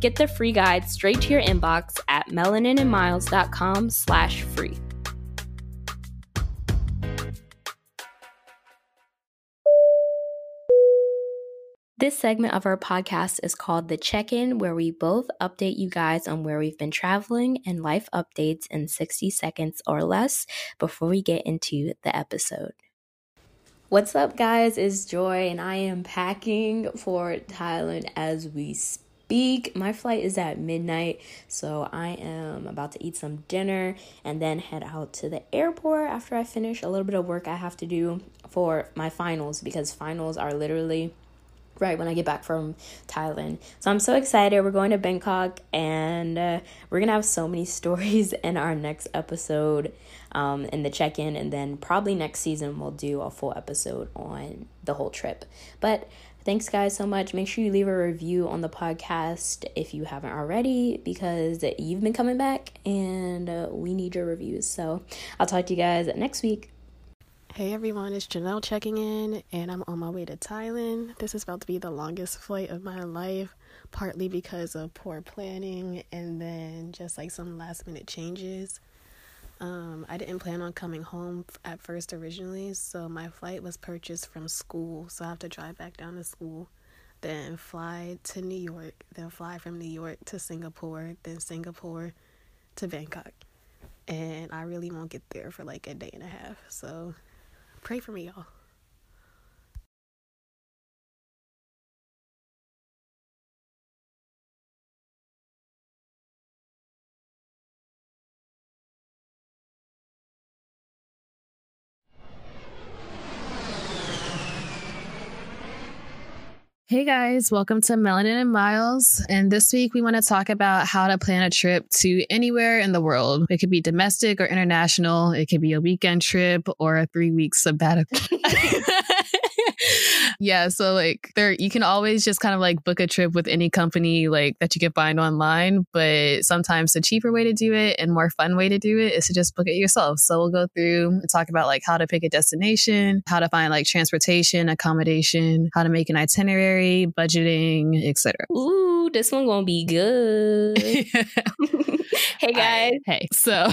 Get the free guide straight to your inbox at melaninandmiles.com slash free. This segment of our podcast is called The Check In, where we both update you guys on where we've been traveling and life updates in 60 seconds or less before we get into the episode. What's up, guys? It's Joy, and I am packing for Thailand as we speak. My flight is at midnight, so I am about to eat some dinner and then head out to the airport after I finish a little bit of work I have to do for my finals because finals are literally right when I get back from Thailand. So I'm so excited. We're going to Bangkok and uh, we're going to have so many stories in our next episode um, in the check in. And then probably next season, we'll do a full episode on the whole trip. But thanks, guys, so much. Make sure you leave a review on the podcast if you haven't already because you've been coming back and uh, we need your reviews. So I'll talk to you guys next week. Hey everyone, it's Janelle checking in, and I'm on my way to Thailand. This is about to be the longest flight of my life, partly because of poor planning and then just like some last minute changes. Um, I didn't plan on coming home at first originally, so my flight was purchased from school, so I have to drive back down to school, then fly to New York, then fly from New York to Singapore, then Singapore to Bangkok. And I really won't get there for like a day and a half, so Pray for me, y'all. Hey guys, welcome to Melanin and Miles. And this week we want to talk about how to plan a trip to anywhere in the world. It could be domestic or international, it could be a weekend trip or a three week sabbatical. yeah, so like there you can always just kind of like book a trip with any company like that you can find online, but sometimes the cheaper way to do it and more fun way to do it is to just book it yourself. So we'll go through and talk about like how to pick a destination, how to find like transportation, accommodation, how to make an itinerary, budgeting, etc. Ooh, this one gonna be good. hey guys. hey. So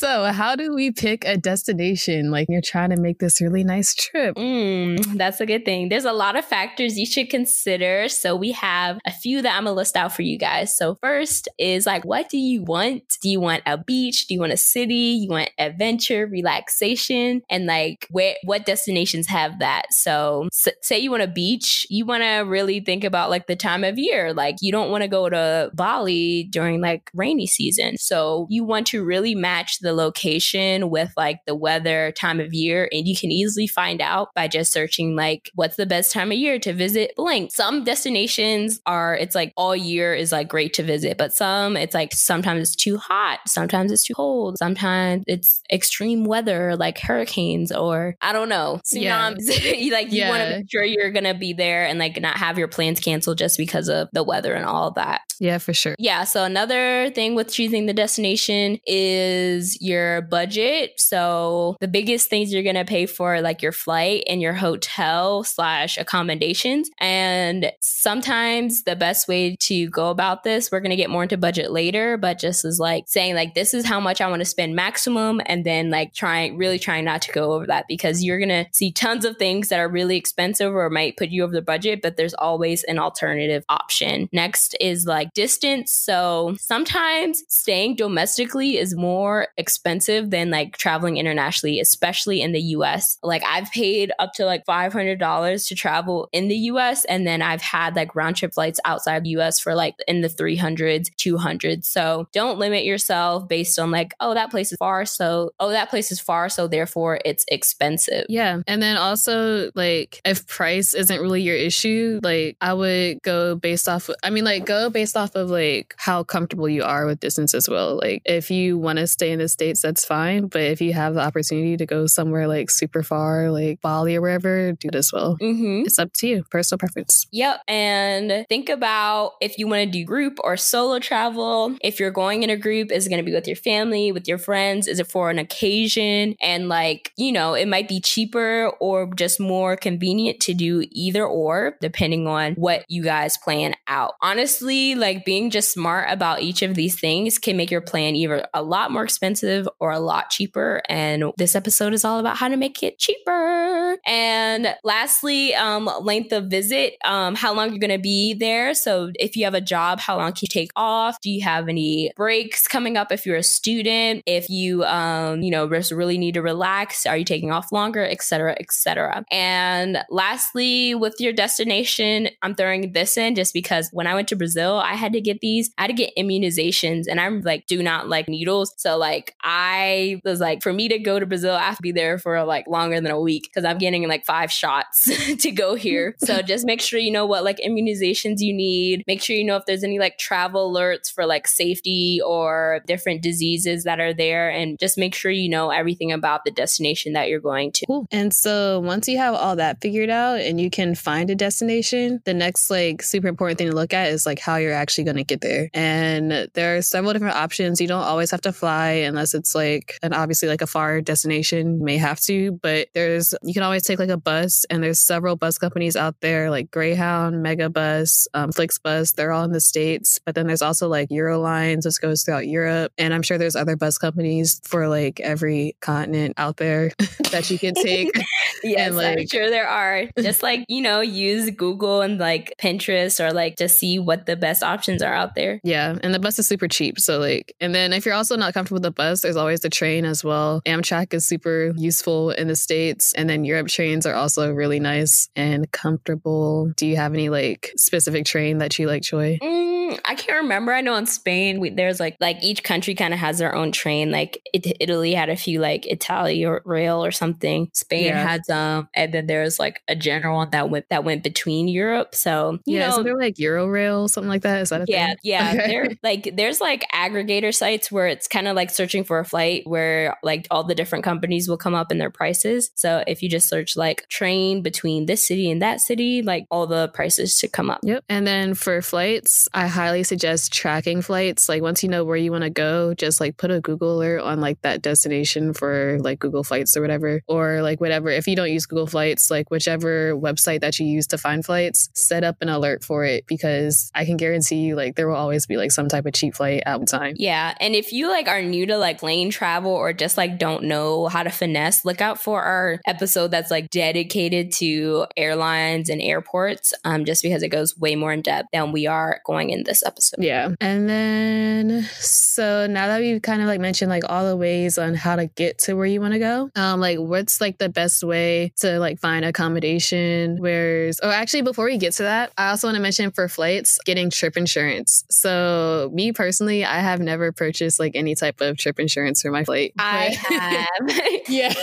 So how do we pick a destination? Like you're trying to make this really nice trip. Mm, that's a good thing. There's a lot of factors you should consider. So we have a few that I'm gonna list out for you guys. So first is like what do you want? Do you want a beach? Do you want a city? You want adventure, relaxation? And like where what destinations have that? So s- say you want a beach, you want to really think about like the time of year. Like you don't want to go to Bali during like rainy season. So you want to really match the location with like the weather, time of year, and you can easily find out by just searching like what's the best time of year to visit blank. Some destinations are it's like all year is like great to visit, but some it's like sometimes it's too hot, sometimes it's too cold, sometimes it's extreme weather like hurricanes or I don't know, tsunamis. Yeah. like you yeah. want to make sure you're gonna be there and like not have your plans canceled just because of the weather and all that. Yeah, for sure. Yeah. So another thing with choosing the destination is your budget. So the biggest things you're gonna pay for like your flight and your hotel slash accommodations. And sometimes the best way to go about this, we're gonna get more into budget later, but just as like saying like this is how much I want to spend maximum, and then like trying really trying not to go over that because you're gonna see tons of things that are really expensive or might put you over the budget, but there's always an alternative option. Next is like distance. So sometimes staying domestically is more expensive than like traveling internationally, especially in the US. Like I've paid up to like $500 to travel in the US. And then I've had like round trip flights outside the US for like in the 300s, 200s. So don't limit yourself based on like, oh, that place is far. So, oh, that place is far. So therefore it's expensive. Yeah. And then also, like, if price isn't really your issue, like, I would go based off, of, I mean, like, go based off of like how comfortable you are with distance as well. Like, if you want to stay in the States, that's fine. But if you have the opportunity to go somewhere like super far, like Bali or wherever, do it as well. Mm-hmm. It's up to you, personal preference. Yep. And think about if you want to do group or solo travel. If you're going in a group, is it going to be with your family, with your friends? Is it for an occasion? And like, you know, it might be cheaper or just more convenient to do either or, depending on what you guys plan out. Honestly, like being just smart about each of these things can make your plan either a lot more expensive or a lot cheaper. And this episode is all about how to make it cheaper. And lastly, um, length of visit, um, how long you're going to be there. So if you have a job, how long can you take off? Do you have any breaks coming up if you're a student? If you, um, you know, just really need to relax, are you taking off longer, etc., etc. And lastly, with your destination, I'm throwing this in just because when I went to Brazil, I had to get these, I had to get immunizations, and I'm like, do not like needles. So like, I was like, for me to go to Brazil, I have to be there for like longer than a week because I'm getting like five shots to go here. So just make sure you know what like immunizations you need. Make sure you know if there's any like travel alerts for like safety or different diseases that are there, and just make sure you know everything about the destination that you're going to. Cool. And so once you have all that figured out and you can find a destination, the next like super important thing to look at is like how you're actually going to get there. And there are several different options. You don't always have to fly unless it's like an obviously like a far destination. You may have to, but there's you can always take like a bus and there's several bus companies out there like Greyhound, Megabus, um, Flixbus. They're all in the States. But then there's also like Eurolines, which goes throughout Europe. And I'm sure there's other bus companies for like every continent out there that you can take. yes, And, I'm sure there are. Just like, you know, use Google and like Pinterest or like just see what the best options are out there. Yeah, and the bus is super cheap. So like, and then if you're also not comfortable with the bus, there's always the train as well. Amtrak is super useful in the states, and then Europe trains are also really nice and comfortable. Do you have any like specific train that you like, Joy? Mm, I can't remember. I know in Spain, we, there's like, like each country kind of has their own train. Like it, Italy had a few like Italia Rail or something. Spain Yeah. had some. And then there's like a general one that went, that went between Europe. So, you yeah, know, isn't there like Eurorail, something like that? Is that a yeah, thing? yeah. Okay. There like there's like aggregator sites where it's kind of like searching for a flight where like all the different companies will come up in their prices. So if you just search like train between this city and that city, like all the prices should come up. Yep. And then for flights, I highly suggest tracking flights. Like once you know where you want to go, just like put a Google alert on like that destination for like Google Flights or whatever, or like whatever. If you don't use Google Flights, like whichever website that you use to find flights, set up an alert for it because I can guarantee you like there will always be like some type of cheap flight at one time. Yeah, and if you like are new to like plane travel or just like don't know how to finesse, look out for our episode that's like dedicated to airlines and airports. Um, just because it goes way more in depth than we are going in this episode. Yeah. And then so now that we've kind of like mentioned like all the ways on how to get to where you want to go, um, like what's like the best way to like find accommodation? Where's oh actually before we get to that, I also want to mention for flights, getting trip insurance. So me personally, I have never purchased like any type of trip insurance for my flight. I have. yeah.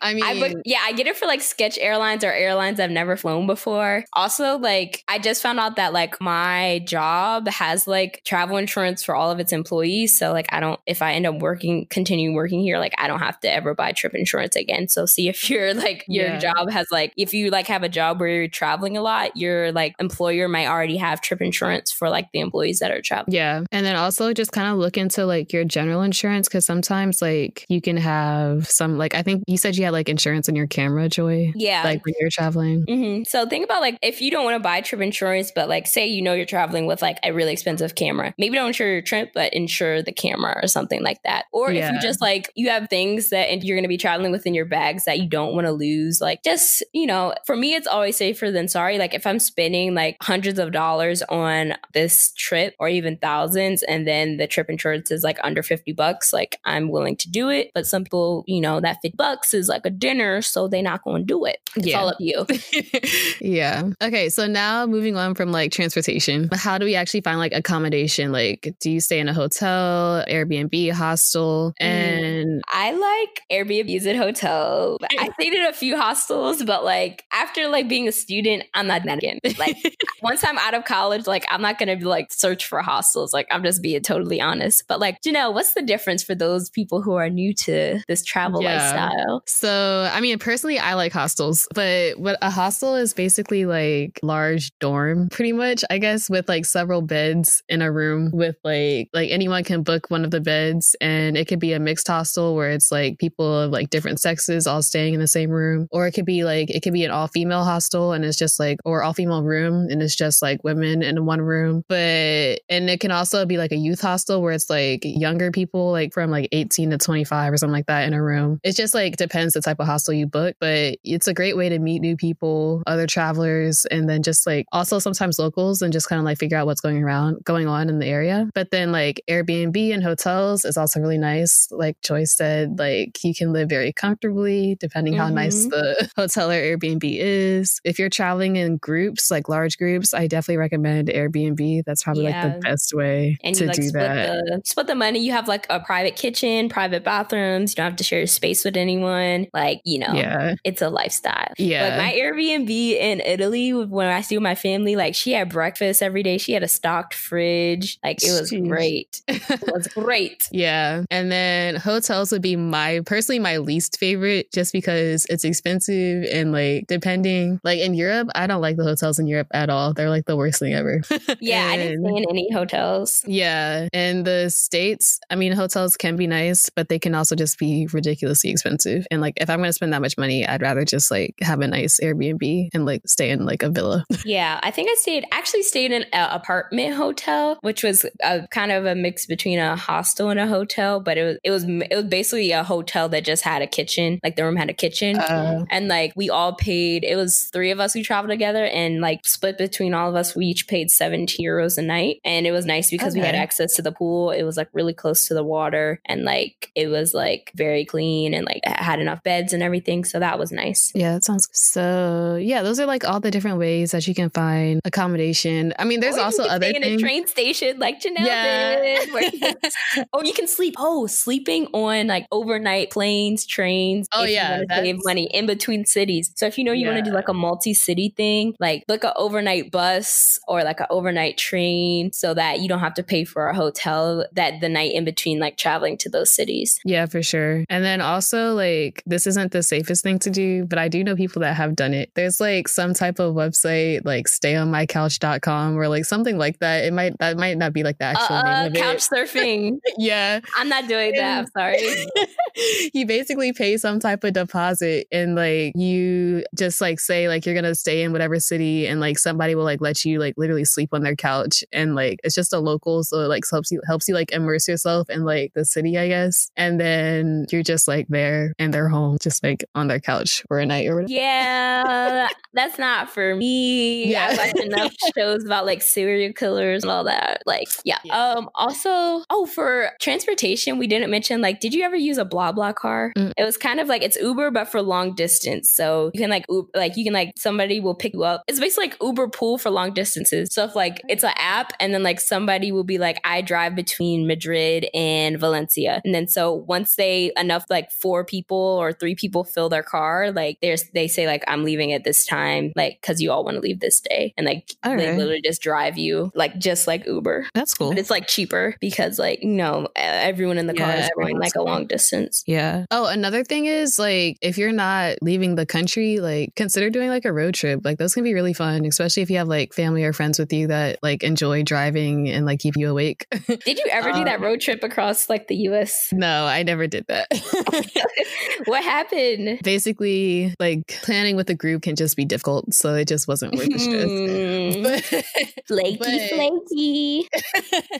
I mean I book, yeah, I get it for like sketch airlines or airlines I've never flown before. Also, like I just found out that like my job has like travel insurance for all of its employees. So like I don't if I end up working continue working here, like I don't have to ever buy trip insurance again. So see if you're like your Yeah. job has like if you like have a job where you're traveling a lot, your like employer might already have trip insurance for like the employees that are traveling. Yeah. And then also just kind of look into like your general insurance because sometimes like you can have some, like, I think you said you had like insurance on your camera, Joy, Yeah. like when you're traveling. hmm So think about like if you don't want to buy trip insurance, but like say you know you're traveling with like a really expensive camera. Maybe don't insure your trip, but insure the camera or something like that. Or yeah. if you just like you have things that and you're going to be traveling within your bags that you don't want to lose, like just you know, for me it's always safer than sorry. Like if I'm spending like hundreds of dollars on this trip or even thousands, and then the trip insurance is like under fifty bucks, like I'm willing to do it. But some people, you know, that fifty bucks is like a dinner, so they're not going to do it. It's yeah. all up you. yeah. Okay. So now moving on from like transportation, how do we actually find like accommodation? Like, do you stay in a hotel, Airbnb, hostel? Mm. And mm, I like Airbnbs and hotels. I stayed in a few hostels, but like after like being a student, I'm not that again. Like once I'm out of college, like I'm not gonna be like search for hostels. Like I'm just being totally honest. But like, Janelle, what's the difference for those people who are new to this travel yeah. lifestyle? So I mean, personally, I like hostels, but what a hostel is basically like large dorm, pretty much, I guess, with like several beds in a room with like like anyone can book one of the beds and it could be a mixed hostel where it's like people of like different sexes all staying in the same room. Or it could be like it could be an all female hostel and it's just like or all female room and it's just like women in one room. But and it can also be like a youth hostel where it's like younger people like from like 18 to 25 or something like that in a room. It just like depends the type of hostel you book, but it's a great way to meet new people, other travelers, and then just like also sometimes locals and just kind of like figure out what's going around going on in the area. But then like Airbnb and hotels is also really nice. Like Joyce said, like you can live very comfortably depending mm-hmm. how nice mm-hmm. the hotel or Airbnb is. If you're traveling in groups, like large groups, I definitely recommend Airbnb. That's probably yeah. like the best way and to you, like, do split that. The, split the money. You have like a private kitchen, private bathrooms. You don't have to share space with anyone. Like, you know, yeah. it's a lifestyle. Yeah. But my Airbnb in Italy, when I see with my family, like she had breakfast every day. She had a stocked fridge. Like it was Jeez. great. it was great. Yeah. And then hotels would be my personally my least favorite just because it's expensive and like depending like in Europe, I don't like the hotels in Europe at all. They're like the worst thing ever. yeah, and, I didn't stay in any hotels. Yeah. And the States, I mean hotels can be nice, but they can also just be ridiculously expensive. And like if I'm gonna spend that much money, I'd rather just like have a nice Airbnb and like stay in like a villa. yeah. I think I stayed actually stayed in an apartment hotel, which was a kind of a mix between a hostel and a hotel, but it was it was it was basically a hotel that just had a kitchen. Like the room had a kitchen. Uh, and like we all paid it was three of us who traveled together and like split between all of us, we each paid 70 euros a night. And it was nice because okay. we had access to the pool. It was like really close to the water and like it was like very clean and like had enough beds and everything. So that was nice. Yeah, that sounds so. Yeah, those are like all the different ways that you can find accommodation. I mean, there's also other in a train station like Janelle yeah. did. oh, you can sleep. Oh, sleeping on like overnight planes, trains. Oh yeah, save money in between cities. So if you know you yeah. want to do like a multi-city thing, like book an overnight bus or like an overnight train, so that you don't have to pay for a hotel that the night in between like traveling to those cities. Yeah, for sure. And then also like this isn't the safest thing to do, but I do know people that have done it. There's like some type of website like stayonmycouch.com or like something like that. It might that might not be like the actual uh, name of couch it. surfing. yeah. I'm not doing that. I'm sorry. you basically pay some type of deposit and like you just like say like you're gonna stay in whatever city and like somebody will like let you like literally sleep on their couch and like it's just a local so it like helps you helps you like immerse yourself in like the city I guess and then you're just like there in their home just like on their couch for a night or whatever. Yeah, that's not for me. Yeah, I watch enough shows about like serial killers and all that. Like, yeah. yeah. Um. Also, oh, for transportation, we didn't mention like, did you ever use a BlaBlaCar? Mm. It was kind of like it's Uber but for long distance. So you can like Uber, like you can like somebody will pick you up. It's basically like Uber Pool for long distances. So if like it's an app and then like somebody will be like, I drive between Madrid and Valencia, and then so once they enough like four people or three people fill their car, like there's they say like I'm leaving at this time, like because you all want to leave this day, and like all they right. literally just drive you like just like Uber. That's cool. But it's like cheaper because like you know everyone in the yeah, car is going like a long distance. Yeah. Oh, another thing is like if you're not leaving the country, like consider doing like a road trip. Like those can be really fun, especially if you have like family or friends with you that like enjoy driving and like keep you awake. did you ever um, do that um, road trip across like the US? No, I never did that. what happened? Basically, like planning with a group can just be difficult. So it just wasn't worth the stress. but, flaky, but- flaky.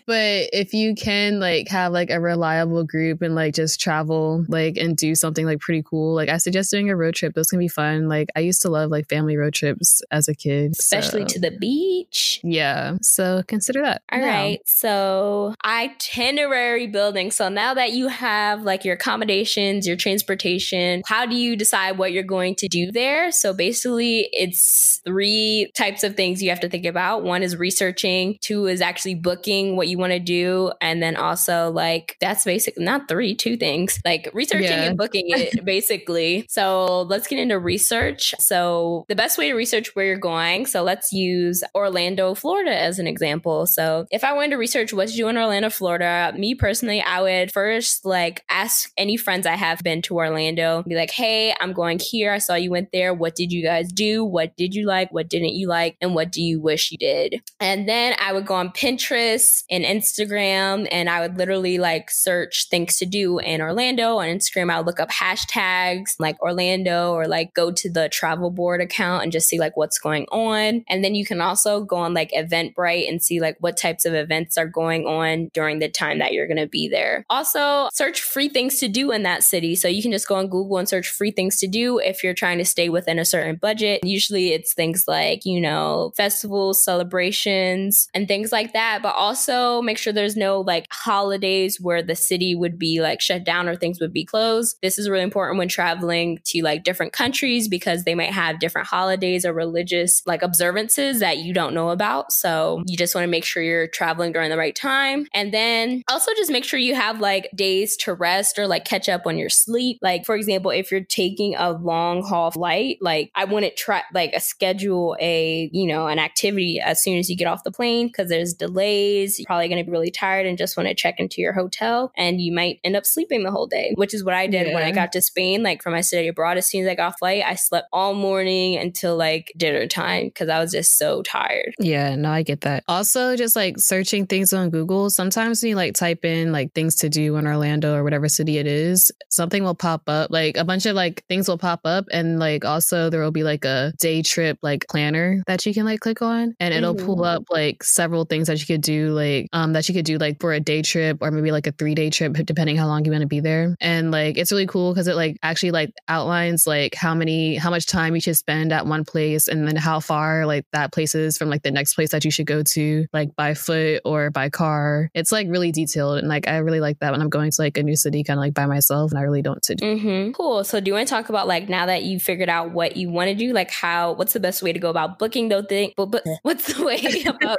but if you can like have like a reliable group and like just travel like and do something like pretty cool, like I suggest doing a road trip. Those can be fun. Like I used to love like family road trips as a kid, Especially so- to the beach. yeah. So consider that. All right. So itinerary building. So now that you have like your accommodations, your transportation, how do you decide what you're going to do there? So basically it's three types of things you have to think about. One is researching, two is actually booking what you want to do, and then also like that's basic not three, two things. Like researching Yeah. and booking it basically. So let's get into research. So the best way to research where you're going. So let's use Orlando, Florida as an example. So if I wanted to research what to do in Orlando, Florida, me personally, I would first like ask any friends I have been to Orlando, be like, hey, I'm going here. I saw you went there. What did you guys do? What did you like? What didn't you like? And what do you wish you did? And then I would go on Pinterest and Instagram and I would literally like search things to do in Orlando. On Instagram, I would look up hashtags like Orlando or like go to the travel board account and just see like what's going on. And then you can also go on like Eventbrite and see like what types of events are going on during the time that you're going to be there. Also, search free things to do in that city. So you can just go on Google and search free things to do if you're trying to stay within a certain budget. Usually it's things like, you know, festivals, celebrations, and things like that. But also make sure there's no like holidays where the city would be like shut down or things would be closed. This is really important when traveling to like different countries because they might have different holidays or religious like observances that you don't know about. So you just want to make sure you're traveling during the right time. And then also just make sure you have like days to rest or like catch up on your sleep. Like, for example, if you're taking a long haul flight, like I wouldn't try like a schedule a, you know, an activity as soon as you get off the plane because there's delays. You're probably going to be really tired and just want to check into your hotel and you might end up sleeping the whole day, which is what I did when I got to Spain. Like from my study abroad, as soon as I got flight, I slept all morning until like dinner time because I was just so tired. Yeah, no, I get that. Also, just like searching things on Google, sometimes when you like type in like things to do in Orlando or whatever city it is, something will pop up. Like a bunch of like things will pop up, and like also there will be like a day trip like planner that you can like click on, and it'll Mhm. pull up like several things that you could do, like um that you could do like for a day trip or maybe like a three day trip, depending how long you want to be there. And like it's really cool because it like actually like outlines like how many how much time you should spend at one place and then how far like that place is from like the next place that you should go to like by foot or by car it's like really detailed and like i really like that when i'm going to like a new city kind of like by myself and i really don't to do Mm-hmm. Cool. So, do you want to talk about like now that you figured out what you want to do, like how what's the best way to go about booking those things? But, but what's the way about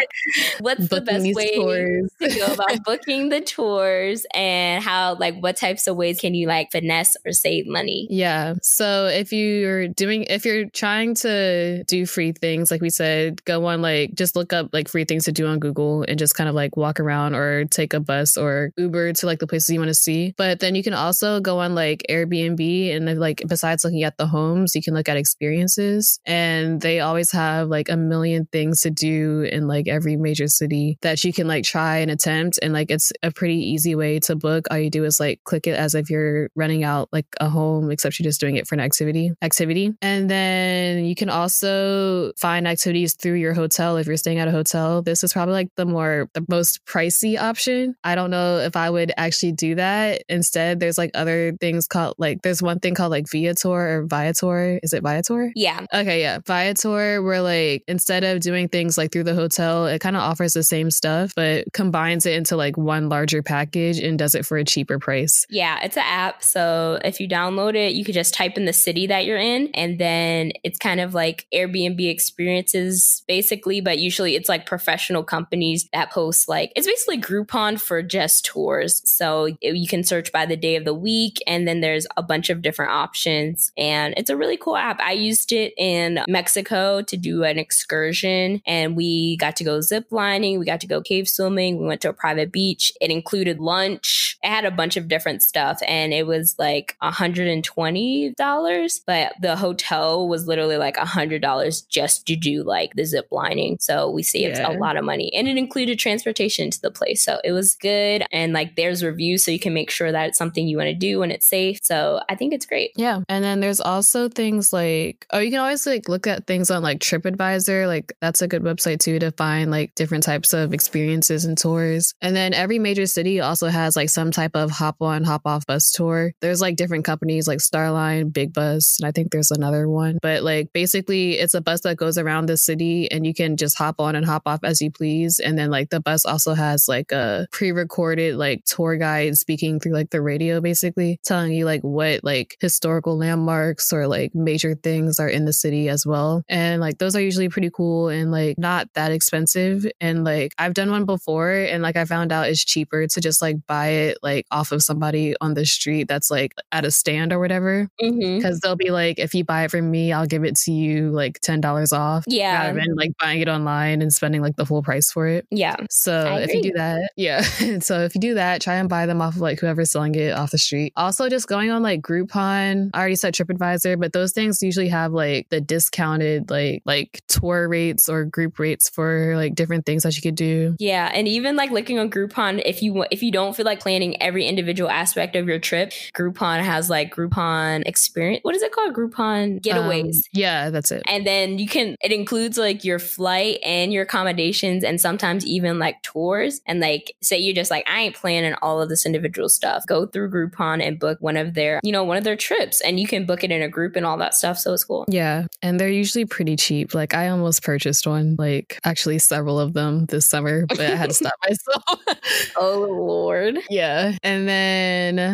what's the best way tours. to go about booking the tours and how like what types of ways can you like finesse or save money? Yeah. So if you're doing, if you're trying to do free things, like we said, go on like just look up like free things to do on Google and just kind of like walk around or take a bus or Uber to like the places you want to see. But then you can also go on like Airbnb and like besides looking at the homes, you can look at experiences and they always have like a million things to do in like every major city that you can like try and attempt. And like it's a pretty easy way to book. All you do is like click it as if you're running out like a home, except you're just doing it for an activity. Activity. And then you can also find activities through your hotel if you're staying at a hotel. This is probably like the more the most pricey option. I don't know if I would actually do that. Instead, there's like other things called like there's one thing called like Viator or Viator. Is it Viator? Yeah. Okay, yeah. Viator, where like instead of doing things like through the hotel, it kind of offers the same stuff, but combines it into like one larger package and does it for a cheaper price. Yeah, it's an app. So if you download it, you could just type in the city that you're in, and then it's kind of like Airbnb experiences, basically. But usually it's like professional companies that post like it's basically Groupon for just tours. So you can search by the day of the week, and then there's a bunch of different options. And it's a really cool app. I used it in Mexico to do an excursion, and we got to go zip lining, we got to go cave swimming, we went to a private beach. It included lunch. It had a bunch of different stuff, and it was like $120, but the hotel was literally like $100 just to do like the zip lining. So we saved Yeah. a lot of money, and it included transportation to the place. So it was good. And like there's reviews, so you can make sure that it's something you want to do and it's safe. So I think it's great. Yeah. And then there's also things like, oh, you can always like look at things on like TripAdvisor. Like That's a good website too to find like different types of experiences and tours. And then every major city also has like some type of hop on, hop off bus tour. There's like different companies like Starline, Big Bus, and I think there's another one. But like basically, it's a bus that goes around the city and you can just hop on and hop off as you please. And then like the bus also has like a pre recorded like tour guide speaking through like the radio, basically telling you like what like historical landmarks or like major things are in the city as well. And like those are usually pretty cool and like not that expensive. And like I've done one before and like I found out it's cheaper to just like buy it like off of somebody on the street that's like at a stand or whatever. Because Mm-hmm. they'll be like, if you buy it from me, I'll give it to you like $10 off. Yeah. Rather than like buying it online and spending like the full price for it. Yeah. So if you do that, yeah. so if you do that, try and buy them off of like whoever's selling it off the street. Also, just going on like Groupon. I already said TripAdvisor, but those things usually have like the discounted like like tour rates or group rates for like different things that you could do. Yeah, and even like looking on Groupon, if you if you don't feel like planning every individual aspect of your trip, Groupon has like Groupon experience. What is it called? Groupon getaways. Um, yeah, that's it. and then you can it includes like your flight and your accommodations and sometimes even like tours and like say you're just like i ain't planning all of this individual stuff go through groupon and book one of their you know one of their trips and you can book it in a group and all that stuff so it's cool Yeah, and they're usually pretty cheap. Like I almost purchased one, like actually several of them this summer, but I had to stop myself. oh lord Yeah. And then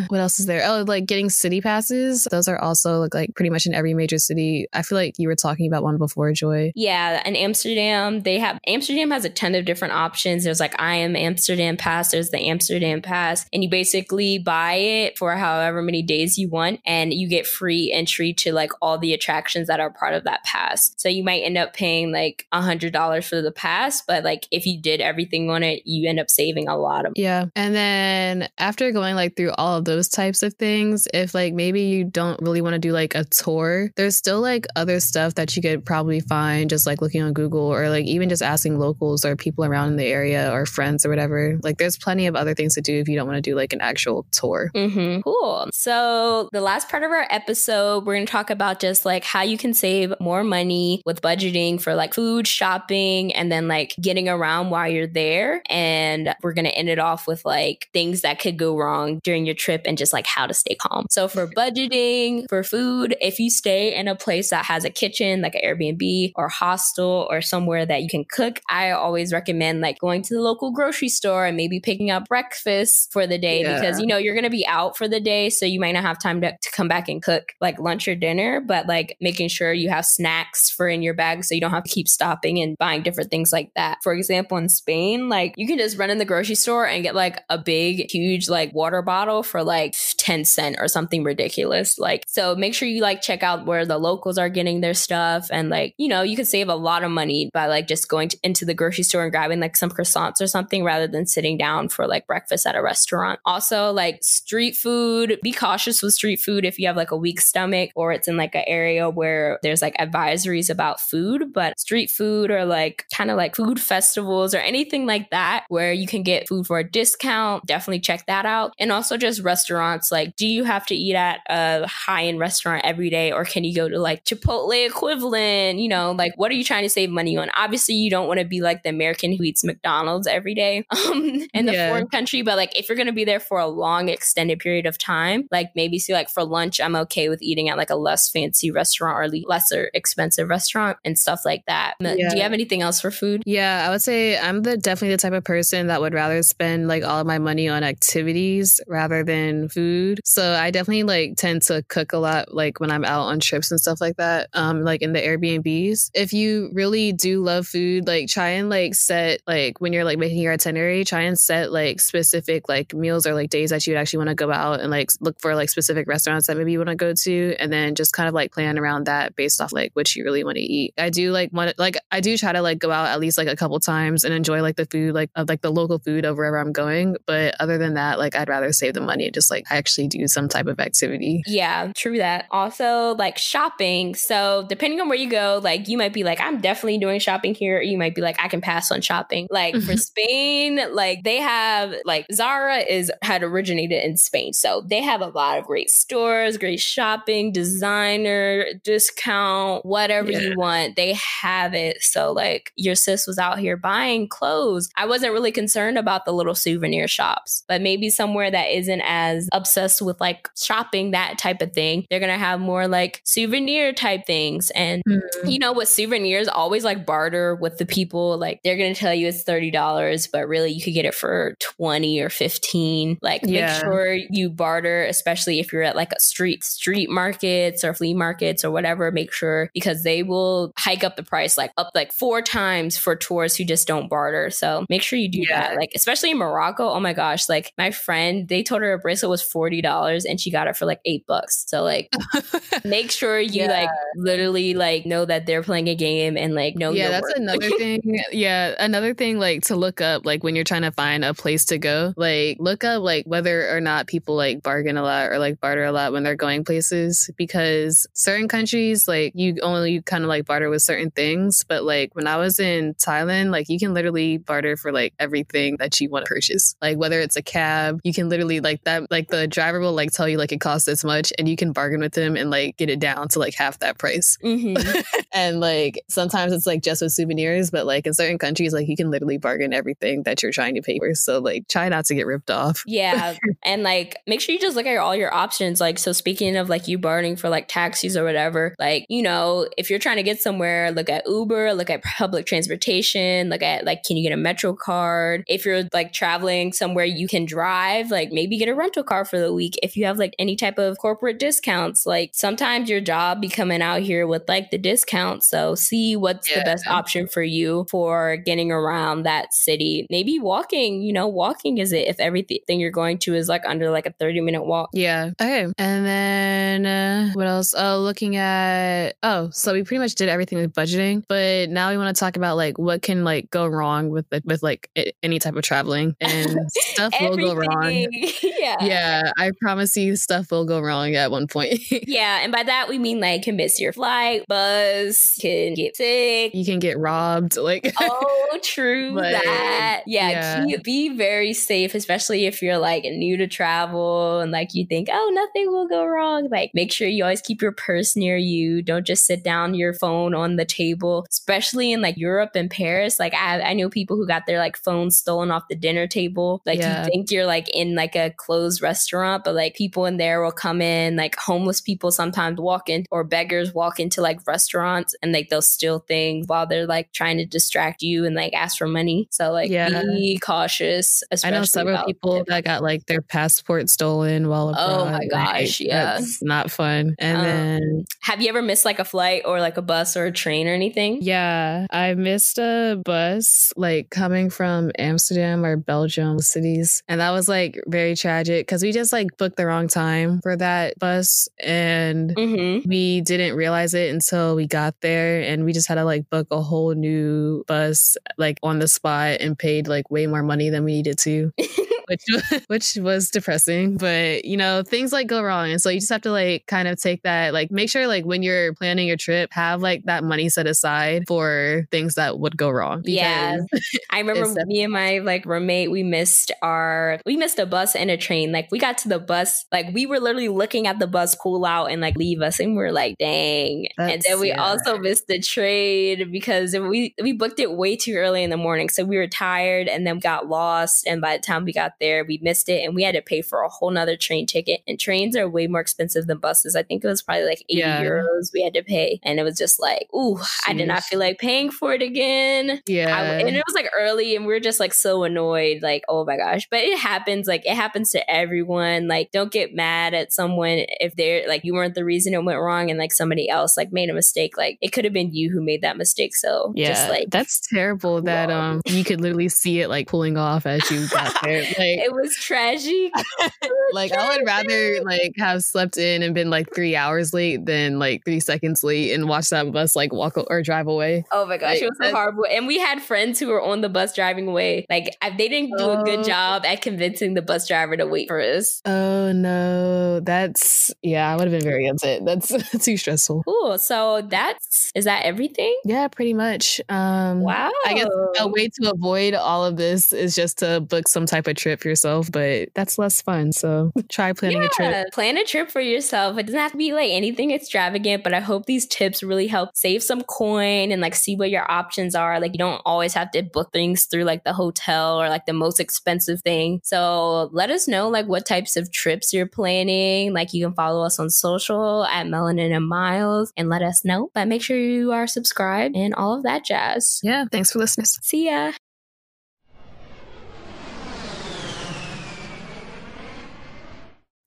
what else is there? Oh, like getting city passes. Those are also like, like pretty much in every major city. I feel like you were talking about one before, Joy. yeah in amsterdam they have amsterdam has a ton of different options there's like i am amsterdam pass there's the amsterdam pass and you basically buy it for however many days you want and you get free entry to like all the attractions that are part of that pass so you might end up paying like a hundred dollars for the pass but like if you did everything on it you end up saving a lot of Yeah. And then after going like through all of those types of things, if like maybe you don't really want to do like a tour, there's still like other stuff that you could probably find just like looking on Google or like even just asking locals or people around in the area or friends or whatever. Like there's plenty of other things to do if you don't want to do like an actual tour. Mm-hmm. Cool. So, the last part of our episode, we're going to talk about just like how you can save more money with budgeting for like food, shopping, and then like getting around while you're there. And we're going to end it off with like things that could go wrong during your trip and just like how to stay calm. So, for budgeting for food, if you stay in a place that has a kitchen, like an Airbnb or hostel or somewhere that you can cook, I always recommend like going to the local grocery store and maybe picking up breakfast for the day Yeah. because you know you're going to be out for the day so you might not have time to, to come back and cook like lunch or dinner but like making sure you have snacks for in your bag so you don't have to keep stopping and buying different things like that for example in spain like you can just run in the grocery store and get like a big huge like water bottle for like 10 cent or something ridiculous. Like so make sure you like check out where the locals are getting their stuff and like you know you can save a lot of money by like just going to, into the grocery store and grabbing like some croissants or something rather than sitting down for like breakfast at a restaurant. Also like street food be cautious with street food if you have like a weak stomach or it's in like an area where there's like advisories about food but street food or like kind of like food festivals or anything like that where you can get food for a discount definitely check that out and also just restaurants like do you have to eat at a high-end restaurant every day or can you go to like chipotle equivalent? You know like what are you trying to save money on? Obviously you don't want to be like the american who eats mcdonald's every day um in the Yeah. foreign country but like if you're going to be there for a long extended period of time like maybe see like for lunch i'm okay with eating at like a less fancy restaurant or le- lesser expensive restaurant and stuff like that. Do you have anything else for food? Yeah, I would say I'm the definitely the type of person that would rather spend like all of my money on activities rather than food. So I definitely like tend to cook a lot like when I'm out on trips and stuff like that. Um like in the Airbnbs. If you really do love food, like try and like set like when you're like making your itinerary, try and set like specific like meals or like days that you would actually want to go out and like look for like specific restaurants that maybe you want to go to and then just kind of like plan around that based off like what you really want to eat. I do like want like I do try to like go out at least like a couple times and enjoy like the food like of like the local food of wherever I'm going. But other than that, like I'd rather save the money and just like actually do some type of activity. Yeah, true that. Also, like shopping. So, depending on where you go, like you might be like, I'm definitely doing shopping here. Or you might be like, I can pass on shopping. Like for mm-hmm. Spain, like they have like Zara is had originated in Spain. So they have a lot of great stores, great shopping, designer, discount, whatever Yeah. you want. They have have it. So like your sis was out here buying clothes. I wasn't really concerned about the little souvenir shops, but maybe somewhere that isn't as obsessed with like shopping that type of thing, they're gonna have more like souvenir type things. And mm-hmm. you know, with souvenirs, always like barter with the people. Like they're gonna tell you it's thirty dollars, but really you could get it for twenty or fifteen. Like yeah. make sure you barter, especially if you're at like a street street markets or flea markets or whatever. Make sure because they will hike up the price like up like four times for tourists who just don't barter. So make sure you do yeah. that. Like especially in Morocco. Oh my gosh, like my friend, they told her a bracelet was forty dollars and she got it for like eight bucks. So like make sure you yeah. like literally like know that they're playing a game and like know. Yeah, that's work. another thing. Yeah, another thing like to look up like when you're trying to find a place to go, like look up like whether or not people like bargain a lot or like barter a lot when they're going places because certain countries like you only kind of like barter with certain things, but like when I was in Thailand, like you can literally barter for like everything that you want to purchase. Like whether it's a cab, you can literally like that like the driver will like tell you like it costs this much and you can bargain with them and like get it down to like half that price. Mm-hmm. and like sometimes it's like just with souvenirs, but like in certain countries, like you can literally bargain everything that you're trying to pay for. So like try not to get ripped off. Yeah. and like make sure you just look at all your options. Like, so speaking of like you bargaining for like taxis or whatever, like, you know, if you're trying to get somewhere, look at Uber, look at public transportation, look at like, can you get a Metro card? If you're like traveling somewhere you can drive, like maybe get a rental car for the week. If you have like any type of corporate discounts, like sometimes your job be coming out here with like the discounts. So see what's yeah. the best option for you for getting around that city. Maybe walking, you know, walking is it if everything you're going to is like under like a 30 minute walk. Yeah. Okay. And then uh, what else? Oh, looking at, oh, so we pretty much did everything with budgeting, but now we want to talk about like what can like go wrong with with like any type of traveling and stuff will go wrong. yeah. Yeah. I promise you stuff will go wrong at one point. yeah. And by that, we mean like can miss your flight, bus, can get sick. You can get robbed. Like, oh, true that. Yeah. yeah. Be very safe, especially if you're like new to travel and like you think, oh, nothing will go wrong. Like, make sure you always keep your purse near you. Don't just sit down your phone on the table, especially in like Europe and Paris. Like, I, I know people who got their like phones stolen off the dinner table. Like, yeah. you think you're like in like a closed restaurant, but like people in there will come in, like homeless people sometimes walk in or beggars walk into like restaurants and like they'll steal things while they're like trying to distract you and like ask for money. So like yeah. be cautious. I know several people that got like their passport stolen while abroad. Oh my gosh, yeah, it's not fun. And um, then, have you ever missed like a flight or like a bus or a train or anything? Yeah, I missed a bus like coming from Amsterdam or Belgium cities, and that was like very tragic because we just like booked the wrong time for that bus, and mm-hmm. we didn't realize it until we got there, and we just had to like book a whole new bus like on the spot and paid like way more money than we needed to. which which was depressing. But you know, things like go wrong, and so you just have to like kind of take that, like make sure like when you're planning your trip, have like that money set aside for things that would go wrong. Yeah, I remember me and my like roommate, we missed our we missed a bus and a train. Like we got to the bus, like we were literally looking at the bus pull out and like leave us, and we were like, dang. That's, and then we yeah. also missed the train because we we booked it way too early in the morning, so we were tired, and then got lost. And by the time we got there. We missed it and we had to pay for a whole nother train ticket. And trains are way more expensive than buses. I think it was probably like 80 yeah. euros we had to pay. And it was just like, ooh, Jeez. I did not feel like paying for it again. Yeah. I, and it was like early and we are just like so annoyed. Like, oh my gosh. But it happens. Like, it happens to everyone. Like, don't get mad at someone if they're like, you weren't the reason it went wrong and like somebody else like made a mistake. Like, it could have been you who made that mistake. So, yeah, just like, that's terrible that um you could literally see it like pulling off as you got there. Like, it was tragic. like tragic. I would rather like have slept in and been like three hours late than like three seconds late and watch that bus like walk or drive away. Oh my gosh, like, it was so horrible. And we had friends who were on the bus driving away. Like they didn't do a good oh. job at convincing the bus driver to wait for us. Oh no. That's yeah, I would have been very upset. That's too stressful. Cool. So that's is that everything? Yeah, pretty much. Um wow. I guess a way to avoid all of this is just to book some type of trip yourself, but that's less fun. So try planning yeah, a trip. Plan a trip for yourself. It doesn't have to be like anything extravagant, but I hope these tips really help save some coin and like see what your options are. Like you don't always have to book things through like the hotel or like the most expensive thing. So let us know like what types of trips you're planning. Like you can follow us on social at Melanin and Miles and let us know. But make sure you are subscribed and all of that jazz. Yeah. Thanks for listening. See ya.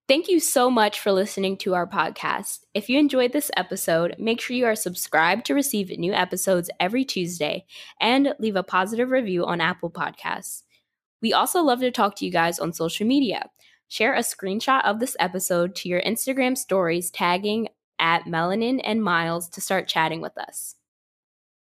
Thank you so much for listening to our podcast. If you enjoyed this episode, make sure you are subscribed to receive new episodes every Tuesday and leave a positive review on Apple Podcasts. We also love to talk to you guys on social media. Share a screenshot of this episode to your Instagram stories tagging at Melanin and Miles to start chatting with us.